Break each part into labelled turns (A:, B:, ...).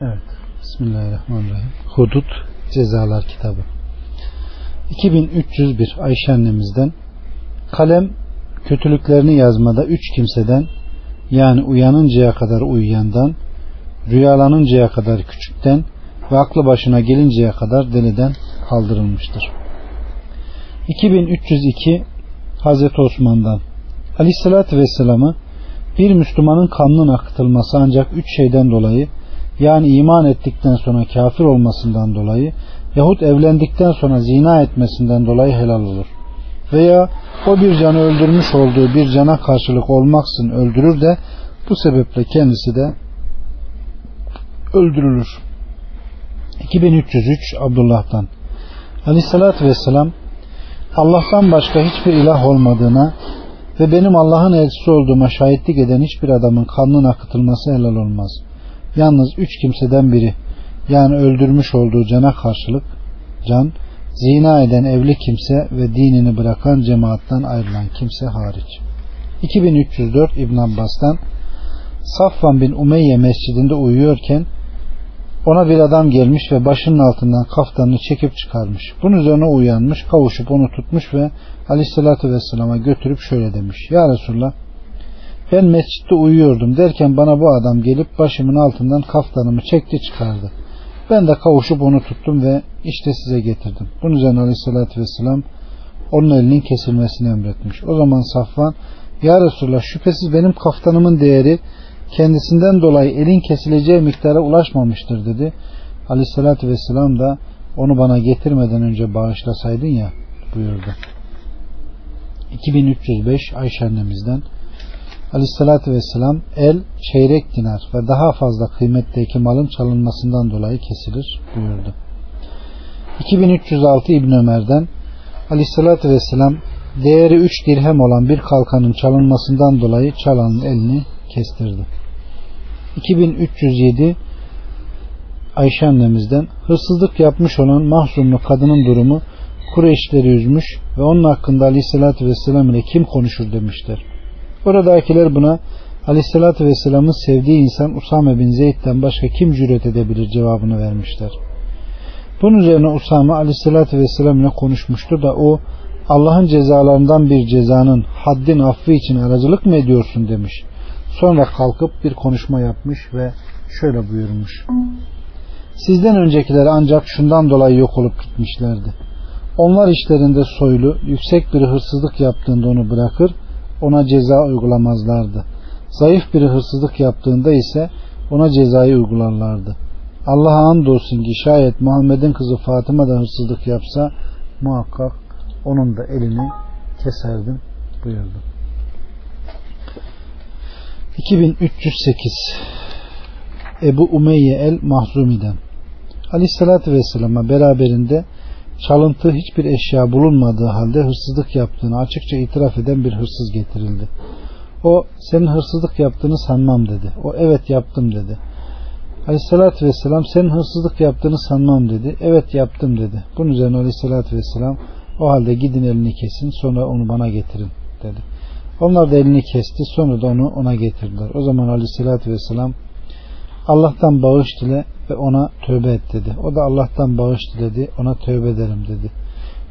A: Evet. Bismillahirrahmanirrahim. Hudut Cezalar Kitabı 2301 Ayşe annemizden Kalem kötülüklerini yazmada üç kimseden yani uyanıncaya kadar uyuyandan rüyalanıncaya kadar küçükten ve aklı başına gelinceye kadar deliden kaldırılmıştır. 2302 Hazreti Osman'dan Aleyhisselatü Vesselam'ı bir Müslümanın kanının akıtılması ancak üç şeyden dolayı yani iman ettikten sonra kafir olmasından dolayı yahut evlendikten sonra zina etmesinden dolayı helal olur. Veya o bir canı öldürmüş olduğu bir cana karşılık olmaksın öldürür de bu sebeple kendisi de öldürülür. 2303 Abdullah'tan Aleyhissalatü Vesselam Allah'tan başka hiçbir ilah olmadığına ve benim Allah'ın elçisi olduğuma şahitlik eden hiçbir adamın kanının akıtılması helal olmaz. Yalnız üç kimseden biri yani öldürmüş olduğu cana karşılık can, zina eden evli kimse ve dinini bırakan cemaattan ayrılan kimse hariç. 2304 İbn Abbas'tan Safvan bin Umeyye mescidinde uyuyorken ona bir adam gelmiş ve başının altından kaftanını çekip çıkarmış. Bunun üzerine uyanmış, kavuşup onu tutmuş ve aleyhissalatü vesselama götürüp şöyle demiş. Ya Resulallah ben mescitte uyuyordum derken bana bu adam gelip başımın altından kaftanımı çekti çıkardı. Ben de kavuşup onu tuttum ve işte size getirdim. Bunun üzerine aleyhissalatü vesselam onun elinin kesilmesini emretmiş. O zaman Safvan Ya Resulallah şüphesiz benim kaftanımın değeri kendisinden dolayı elin kesileceği miktara ulaşmamıştır dedi. Aleyhissalatü vesselam da onu bana getirmeden önce bağışlasaydın ya buyurdu. 2305 Ayşe annemizden Aleyhissalatü vesselam el çeyrek dinar ve daha fazla kıymetteki malın çalınmasından dolayı kesilir buyurdu. 2306 İbn Ömer'den Aleyhissalatü vesselam değeri 3 dirhem olan bir kalkanın çalınmasından dolayı çalanın elini kestirdi. 2307 Ayşe annemizden hırsızlık yapmış olan mahzunlu kadının durumu Kureyşleri üzmüş ve onun hakkında aleyhissalatü vesselam ile kim konuşur demişler. Oradakiler buna aleyhissalatü vesselamın sevdiği insan Usame bin Zeyd'den başka kim cüret edebilir cevabını vermişler. Bunun üzerine Usame aleyhissalatü vesselam ile konuşmuştu da o Allah'ın cezalarından bir cezanın haddin affı için aracılık mı ediyorsun demiş. Sonra kalkıp bir konuşma yapmış ve şöyle buyurmuş. Sizden öncekiler ancak şundan dolayı yok olup gitmişlerdi. Onlar işlerinde soylu, yüksek bir hırsızlık yaptığında onu bırakır, ona ceza uygulamazlardı. Zayıf bir hırsızlık yaptığında ise ona cezayı uygularlardı. Allah'a andolsun ki şayet Muhammed'in kızı Fatıma da hırsızlık yapsa muhakkak onun da elini keserdim buyurdu. 2308 Ebu Umeyye el Mahzumi'den Aleyhissalatü Vesselam'a beraberinde çalıntı hiçbir eşya bulunmadığı halde hırsızlık yaptığını açıkça itiraf eden bir hırsız getirildi. O senin hırsızlık yaptığını sanmam dedi. O evet yaptım dedi. Aleyhissalatü Vesselam senin hırsızlık yaptığını sanmam dedi. Evet yaptım dedi. Bunun üzerine Aleyhissalatü Vesselam o halde gidin elini kesin sonra onu bana getirin dedi. Onlar da elini kesti sonra da onu ona getirdiler. O zaman Aleyhissalatü Vesselam Allah'tan bağış dile ve ona tövbe et dedi. O da Allah'tan bağış diledi ona tövbe ederim dedi.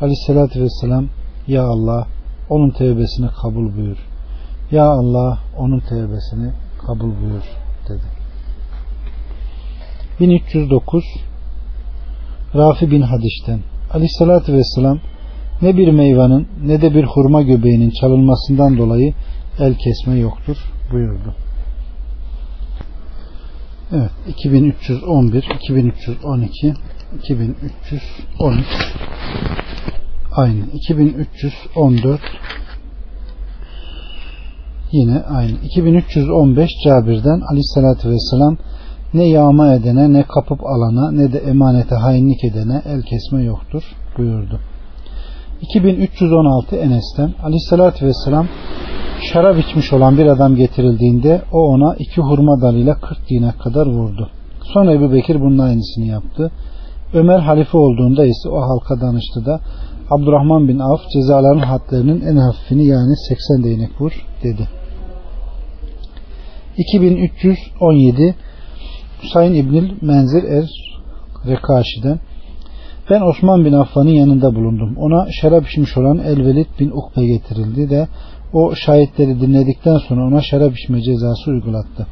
A: Aleyhissalatü Vesselam Ya Allah onun tövbesini kabul buyur. Ya Allah onun tövbesini kabul buyur dedi. 1309 Rafi bin Hadiş'ten Aleyhissalatü Vesselam ne bir meyvanın ne de bir hurma göbeğinin çalınmasından dolayı el kesme yoktur buyurdu. Evet. 2311 2312 2313 aynı. 2314 yine aynı. 2315 Cabir'den Aleyhisselatü Vesselam ne yağma edene ne kapıp alana ne de emanete hainlik edene el kesme yoktur buyurdu. 2316 Enes'ten Aleyhisselatü Vesselam şarap içmiş olan bir adam getirildiğinde o ona iki hurma dalıyla 40 dine kadar vurdu. Sonra Ebu Bekir bunun aynısını yaptı. Ömer halife olduğunda ise o halka danıştı da Abdurrahman bin Avf cezaların hadlerinin en hafifini yani 80 değnek vur dedi. 2317 Hüsayin İbnil Menzir Er Rekaşi'den ben Osman bin Affan'ın yanında bulundum. Ona şarap içmiş olan Elvelid bin Ukbe getirildi de o şahitleri dinledikten sonra ona şarap içme cezası uygulattı.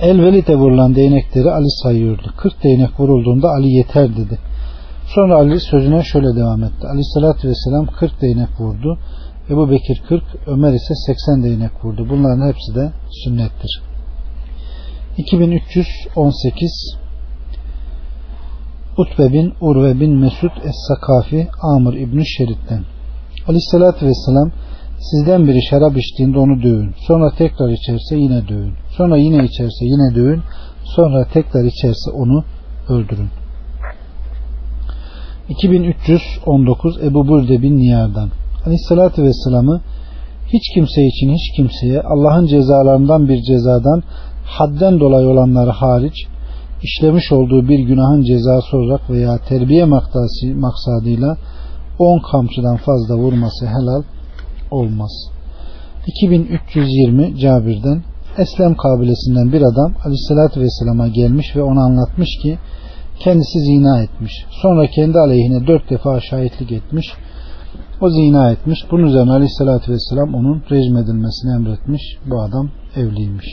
A: Elvelid'e vurulan değnekleri Ali sayıyordu. 40 değnek vurulduğunda Ali yeter dedi. Sonra Ali sözüne şöyle devam etti. Aleyhissalatü vesselam 40 değnek vurdu. Ebu Bekir 40, Ömer ise 80 değnek vurdu. Bunların hepsi de sünnettir. 2318 Utbe bin Urve bin Mesud Es-Sakafi Amr İbni Şerit'ten Aleyhissalatü Vesselam sizden biri şarap içtiğinde onu dövün. Sonra tekrar içerse yine dövün. Sonra yine içerse yine dövün. Sonra tekrar içerse onu öldürün. 2319 Ebu Burde bin Niyar'dan Aleyhissalatü Vesselam'ı hiç kimse için hiç kimseye Allah'ın cezalarından bir cezadan hadden dolayı olanları hariç işlemiş olduğu bir günahın cezası olarak veya terbiye maksadıyla 10 kamçıdan fazla vurması helal olmaz. 2320 Cabir'den Eslem kabilesinden bir adam Aleyhisselatü Vesselam'a gelmiş ve ona anlatmış ki kendisi zina etmiş. Sonra kendi aleyhine dört defa şahitlik etmiş. O zina etmiş. Bunun üzerine Aleyhisselatü Vesselam onun rejim edilmesini emretmiş. Bu adam evliymiş.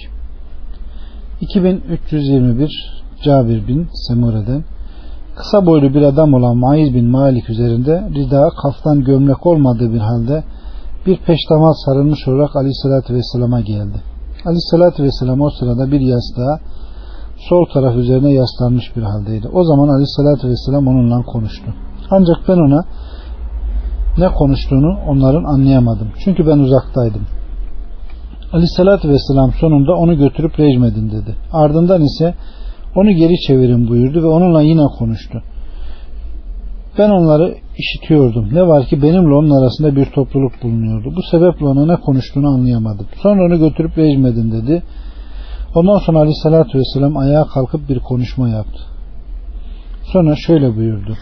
A: 2321 Cabir bin Semure'den kısa boylu bir adam olan Maiz bin Malik üzerinde rida kaftan gömlek olmadığı bir halde bir peştemal sarılmış olarak Aleyhisselatü Vesselam'a geldi. Aleyhisselatü Vesselam o sırada bir yastığa sol taraf üzerine yaslanmış bir haldeydi. O zaman Aleyhisselatü Vesselam onunla konuştu. Ancak ben ona ne konuştuğunu onların anlayamadım. Çünkü ben uzaktaydım. Aleyhisselatü Vesselam sonunda onu götürüp rejmedin dedi. Ardından ise onu geri çevirin buyurdu ve onunla yine konuştu. Ben onları işitiyordum. Ne var ki benimle onun arasında bir topluluk bulunuyordu. Bu sebeple ona ne konuştuğunu anlayamadım. Sonra onu götürüp rejmedin dedi. Ondan sonra aleyhissalatü vesselam ayağa kalkıp bir konuşma yaptı. Sonra şöyle buyurdu.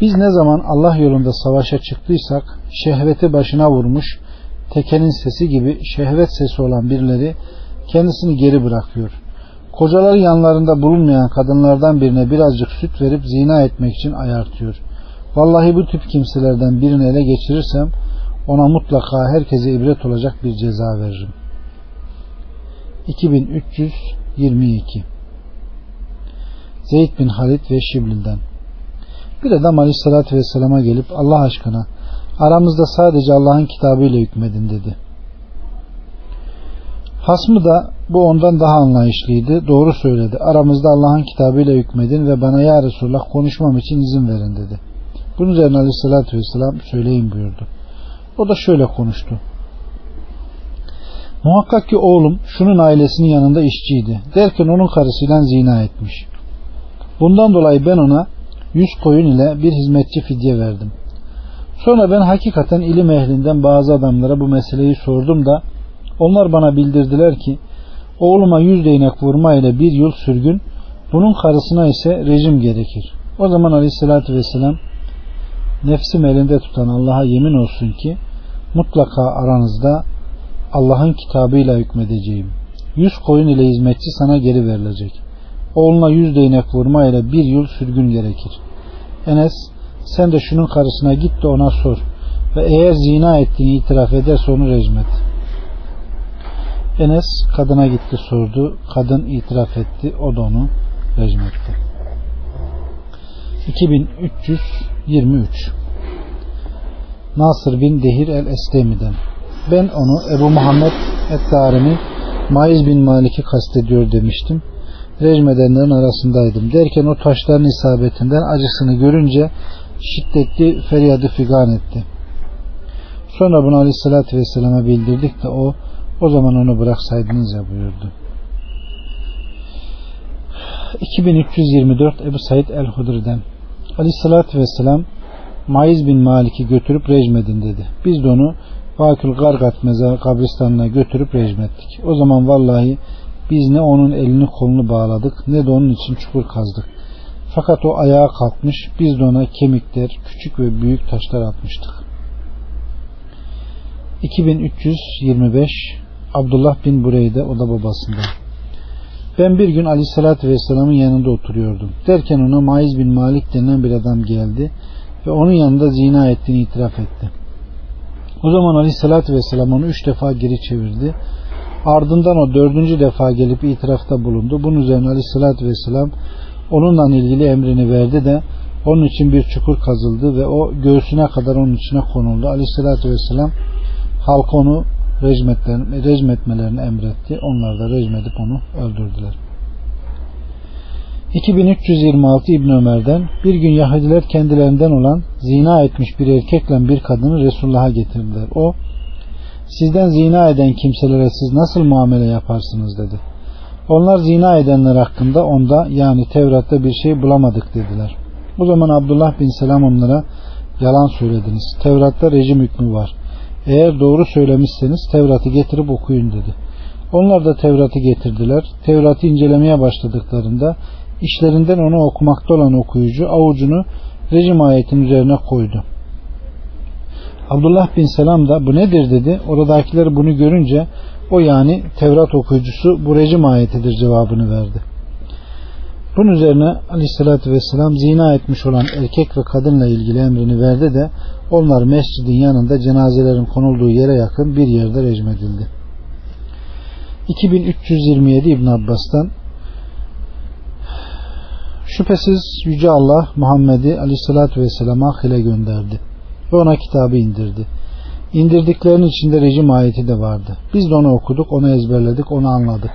A: Biz ne zaman Allah yolunda savaşa çıktıysak şehveti başına vurmuş tekenin sesi gibi şehvet sesi olan birileri kendisini geri bırakıyor. Kocaları yanlarında bulunmayan kadınlardan birine birazcık süt verip zina etmek için ayartıyor. Vallahi bu tip kimselerden birini ele geçirirsem ona mutlaka herkese ibret olacak bir ceza veririm. 2322 Zeyd bin Halid ve Şiblil'den Bir adam aleyhissalatü vesselama gelip Allah aşkına aramızda sadece Allah'ın kitabıyla hükmedin dedi. Hasmı da bu ondan daha anlayışlıydı. Doğru söyledi. Aramızda Allah'ın kitabıyla hükmedin ve bana ya Resulullah konuşmam için izin verin dedi. Bunun üzerine aleyhissalatü vesselam söyleyin buyurdu. O da şöyle konuştu. Muhakkak ki oğlum şunun ailesinin yanında işçiydi. Derken onun karısıyla zina etmiş. Bundan dolayı ben ona yüz koyun ile bir hizmetçi fidye verdim. Sonra ben hakikaten ilim ehlinden bazı adamlara bu meseleyi sordum da onlar bana bildirdiler ki oğluma yüz değnek vurma ile bir yıl sürgün bunun karısına ise rejim gerekir. O zaman aleyhissalatü vesselam nefsim elinde tutan Allah'a yemin olsun ki mutlaka aranızda Allah'ın kitabıyla hükmedeceğim. Yüz koyun ile hizmetçi sana geri verilecek. Oğluna yüz değnek vurma ile bir yıl sürgün gerekir. Enes sen de şunun karısına git de ona sor ve eğer zina ettiğini itiraf ederse onu rejmet. Enes kadına gitti sordu. Kadın itiraf etti. O da onu rejmetti. 2323 Nasır bin Dehir el-Eslemi'den ben onu Ebu Muhammed et-Darimi Maiz bin Malik'i kastediyor demiştim. Rejmedenlerin arasındaydım. Derken o taşların isabetinden acısını görünce şiddetli feryadı figan etti. Sonra bunu aleyhissalatü vesselama bildirdik de o o zaman onu bıraksaydınız ya buyurdu. 2324 Ebu Said el-Hudri'den Aleyhissalatü vesselam Maiz bin Malik'i götürüp rejmedin dedi. Biz de onu Vakül Gargat mezar kabristanına götürüp rejmettik. O zaman vallahi biz ne onun elini kolunu bağladık ne de onun için çukur kazdık. Fakat o ayağa kalkmış biz de ona kemikler, küçük ve büyük taşlar atmıştık. 2325 Abdullah bin Bureyde o da babasından. Ben bir gün Aleyhisselatü Vesselam'ın yanında oturuyordum. Derken ona Maiz bin Malik denilen bir adam geldi ve onun yanında zina ettiğini itiraf etti. O zaman Aleyhisselatü Vesselam onu üç defa geri çevirdi. Ardından o dördüncü defa gelip itirafta bulundu. Bunun üzerine Aleyhisselatü Vesselam onunla ilgili emrini verdi de onun için bir çukur kazıldı ve o göğsüne kadar onun içine konuldu. Aleyhisselatü Vesselam halk onu rejmetmelerini emretti. Onlar da rejmedip onu öldürdüler. 2326 İbn Ömer'den bir gün Yahudiler kendilerinden olan zina etmiş bir erkekle bir kadını Resulullah'a getirdiler. O sizden zina eden kimselere siz nasıl muamele yaparsınız dedi. Onlar zina edenler hakkında onda yani Tevrat'ta bir şey bulamadık dediler. O zaman Abdullah bin Selam onlara yalan söylediniz. Tevrat'ta rejim hükmü var. Eğer doğru söylemişseniz Tevrat'ı getirip okuyun dedi. Onlar da Tevrat'ı getirdiler. Tevrat'ı incelemeye başladıklarında işlerinden onu okumakta olan okuyucu avucunu rejim ayetin üzerine koydu. Abdullah bin Selam da bu nedir dedi. Oradakiler bunu görünce o yani Tevrat okuyucusu bu rejim ayetidir cevabını verdi. Bunun üzerine aleyhissalatü vesselam zina etmiş olan erkek ve kadınla ilgili emrini verdi de onlar mescidin yanında cenazelerin konulduğu yere yakın bir yerde rejim edildi. 2327 İbn Abbas'tan Şüphesiz Yüce Allah Muhammed'i aleyhissalatü vesselama hile gönderdi ve ona kitabı indirdi. İndirdiklerinin içinde rejim ayeti de vardı. Biz de onu okuduk, onu ezberledik, onu anladık.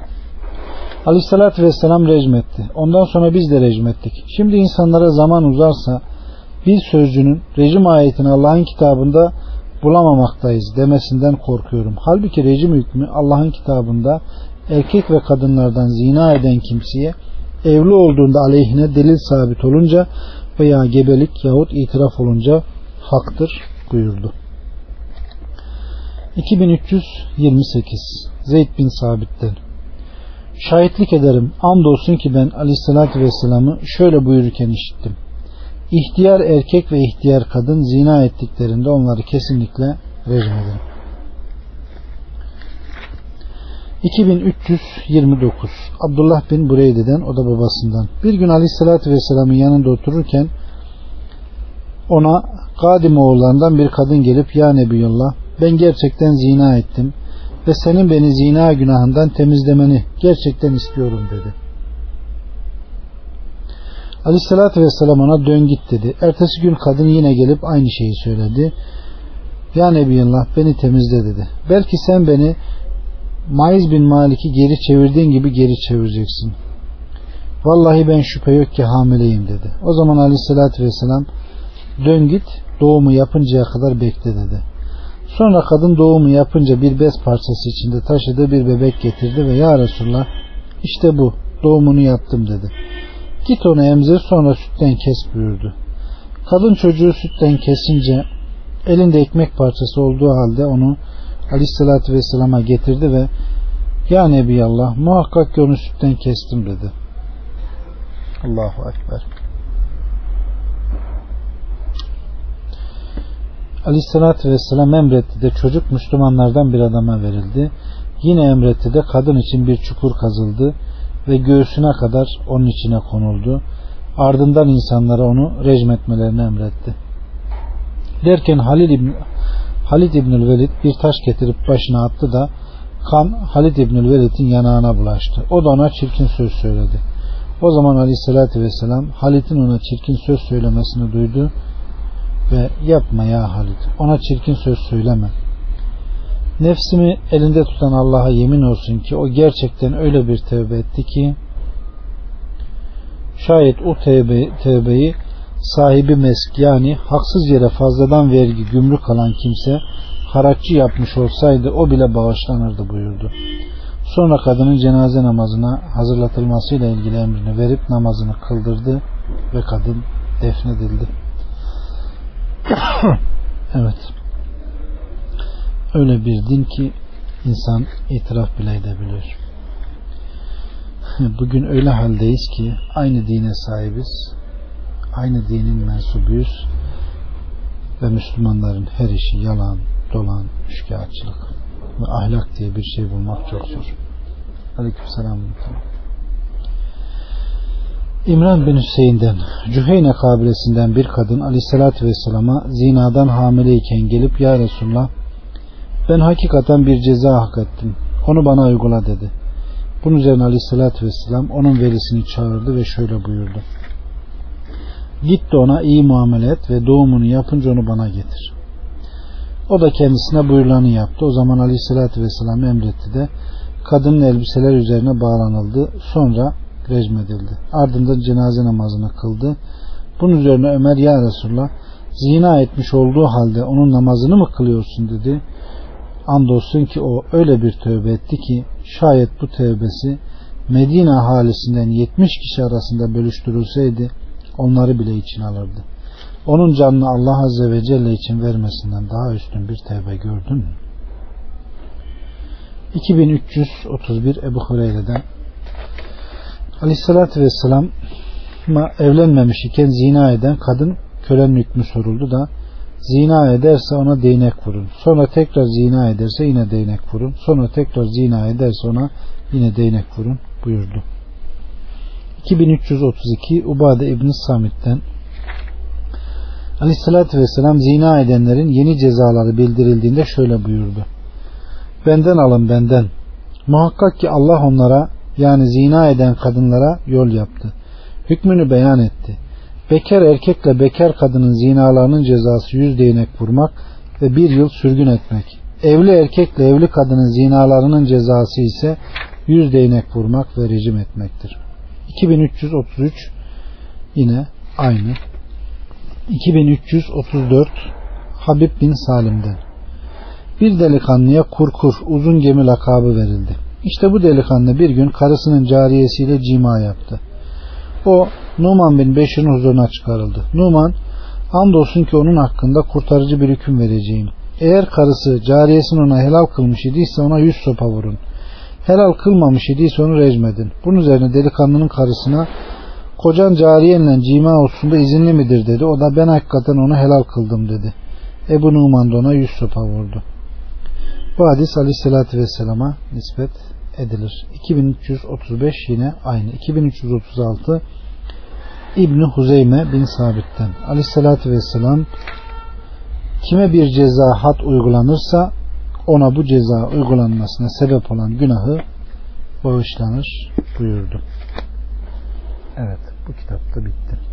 A: Aleyhissalatü vesselam rejim etti. Ondan sonra biz de rejim ettik. Şimdi insanlara zaman uzarsa bir sözcünün rejim ayetini Allah'ın kitabında bulamamaktayız demesinden korkuyorum. Halbuki rejim hükmü Allah'ın kitabında erkek ve kadınlardan zina eden kimseye evli olduğunda aleyhine delil sabit olunca veya gebelik yahut itiraf olunca haktır buyurdu. 2328 Zeyd bin Sabit'ten Şahitlik ederim andolsun ki ben aleyhissalatü vesselam'ı şöyle buyururken işittim. İhtiyar erkek ve ihtiyar kadın zina ettiklerinde onları kesinlikle rejim edin. 2329 Abdullah bin Bureyde'den o da babasından. Bir gün Aleyhisselatü Vesselam'ın yanında otururken ona Kadim oğullarından bir kadın gelip Ya Nebiyullah ben gerçekten zina ettim ve senin beni zina günahından temizlemeni gerçekten istiyorum dedi. Aleyhissalatü vesselam ona dön git dedi. Ertesi gün kadın yine gelip aynı şeyi söyledi. Ya Nebiyullah beni temizle dedi. Belki sen beni Maiz bin Malik'i geri çevirdiğin gibi geri çevireceksin. Vallahi ben şüphe yok ki hamileyim dedi. O zaman aleyhissalatü vesselam dön git doğumu yapıncaya kadar bekle dedi. Sonra kadın doğumu yapınca bir bez parçası içinde taşıdığı bir bebek getirdi ve ya Resulallah işte bu doğumunu yaptım dedi. Git onu emzir sonra sütten kes buyurdu. Kadın çocuğu sütten kesince elinde ekmek parçası olduğu halde onu Aleyhisselatü Vesselam'a getirdi ve Ya Nebiyallah muhakkak ki onu sütten kestim dedi. Allahu Ekber. Aleyhisselatü Vesselam emretti de çocuk Müslümanlardan bir adama verildi. Yine emretti de kadın için bir çukur kazıldı ve göğsüne kadar onun içine konuldu. Ardından insanlara onu rejim etmelerini emretti. Derken Halil İbni Halid İbnül Velid bir taş getirip başına attı da kan Halid İbnül Velid'in yanağına bulaştı. O da ona çirkin söz söyledi. O zaman Aleyhisselatü Vesselam Halid'in ona çirkin söz söylemesini duydu ve yapma ya Halid ona çirkin söz söyleme. Nefsimi elinde tutan Allah'a yemin olsun ki o gerçekten öyle bir tövbe etti ki şayet o tevbe, tevbeyi sahibi mesk yani haksız yere fazladan vergi gümrük alan kimse haratçı yapmış olsaydı o bile bağışlanırdı buyurdu. Sonra kadının cenaze namazına hazırlatılmasıyla ilgili emrini verip namazını kıldırdı ve kadın defnedildi. evet. Öyle bir din ki insan itiraf bile edebilir. Bugün öyle haldeyiz ki aynı dine sahibiz aynı dinin mensubuyuz ve Müslümanların her işi yalan, dolan, şikayetçilik ve ahlak diye bir şey bulmak çok zor. Aleyküm selam. İmran bin Hüseyin'den Cüheyne kabilesinden bir kadın aleyhissalatü vesselama zinadan hamileyken gelip ya Resulullah ben hakikaten bir ceza hak ettim. Onu bana uygula dedi. Bunun üzerine aleyhissalatü vesselam onun velisini çağırdı ve şöyle buyurdu. Git de ona iyi muamele et ve doğumunu yapınca onu bana getir. O da kendisine buyurulanı yaptı. O zaman aleyhissalatü vesselam emretti de kadının elbiseler üzerine bağlanıldı. Sonra rejmedildi. Ardından cenaze namazını kıldı. Bunun üzerine Ömer ya Resulullah zina etmiş olduğu halde onun namazını mı kılıyorsun dedi. Andolsun ki o öyle bir tövbe etti ki şayet bu tövbesi Medine ahalisinden 70 kişi arasında bölüştürülseydi onları bile için alırdı. Onun canını Allah Azze ve Celle için vermesinden daha üstün bir tevbe gördün mü? 2331 Ebu Hureyre'den Aleyhissalatü Vesselam evlenmemiş iken zina eden kadın kölenin hükmü soruldu da zina ederse ona değnek vurun. Sonra tekrar zina ederse yine değnek vurun. Sonra tekrar zina ederse ona yine değnek vurun buyurdu. 2332 Ubade İbni Samit'ten Aleyhissalatü Vesselam zina edenlerin yeni cezaları bildirildiğinde şöyle buyurdu. Benden alın benden. Muhakkak ki Allah onlara yani zina eden kadınlara yol yaptı. Hükmünü beyan etti. Bekar erkekle bekar kadının zinalarının cezası yüz değnek vurmak ve bir yıl sürgün etmek. Evli erkekle evli kadının zinalarının cezası ise yüz değnek vurmak ve rejim etmektir. 2333 yine aynı. 2334 Habib bin Salim'den bir delikanlıya kurkur uzun gemi lakabı verildi. İşte bu delikanlı bir gün karısının cariyesiyle cima yaptı. O Numan bin Beşir'in huzuruna çıkarıldı. Numan andolsun ki onun hakkında kurtarıcı bir hüküm vereceğim. Eğer karısı cariyesini ona helal kılmış idiyse ona yüz sopa vurun. Helal kılmamış idiyse onu rejmedin. Bunun üzerine delikanlının karısına kocan cariyenle cima olsun izinli midir dedi. O da ben hakikaten onu helal kıldım dedi. Ebu Numan da ona yüz sopa vurdu. Bu hadis aleyhissalatü vesselama nispet edilir. 2335 yine aynı. 2336 İbni Huzeyme bin Sabit'ten aleyhissalatü vesselam kime bir ceza hat uygulanırsa ona bu ceza uygulanmasına sebep olan günahı bağışlanır buyurdu. Evet bu kitapta bitti.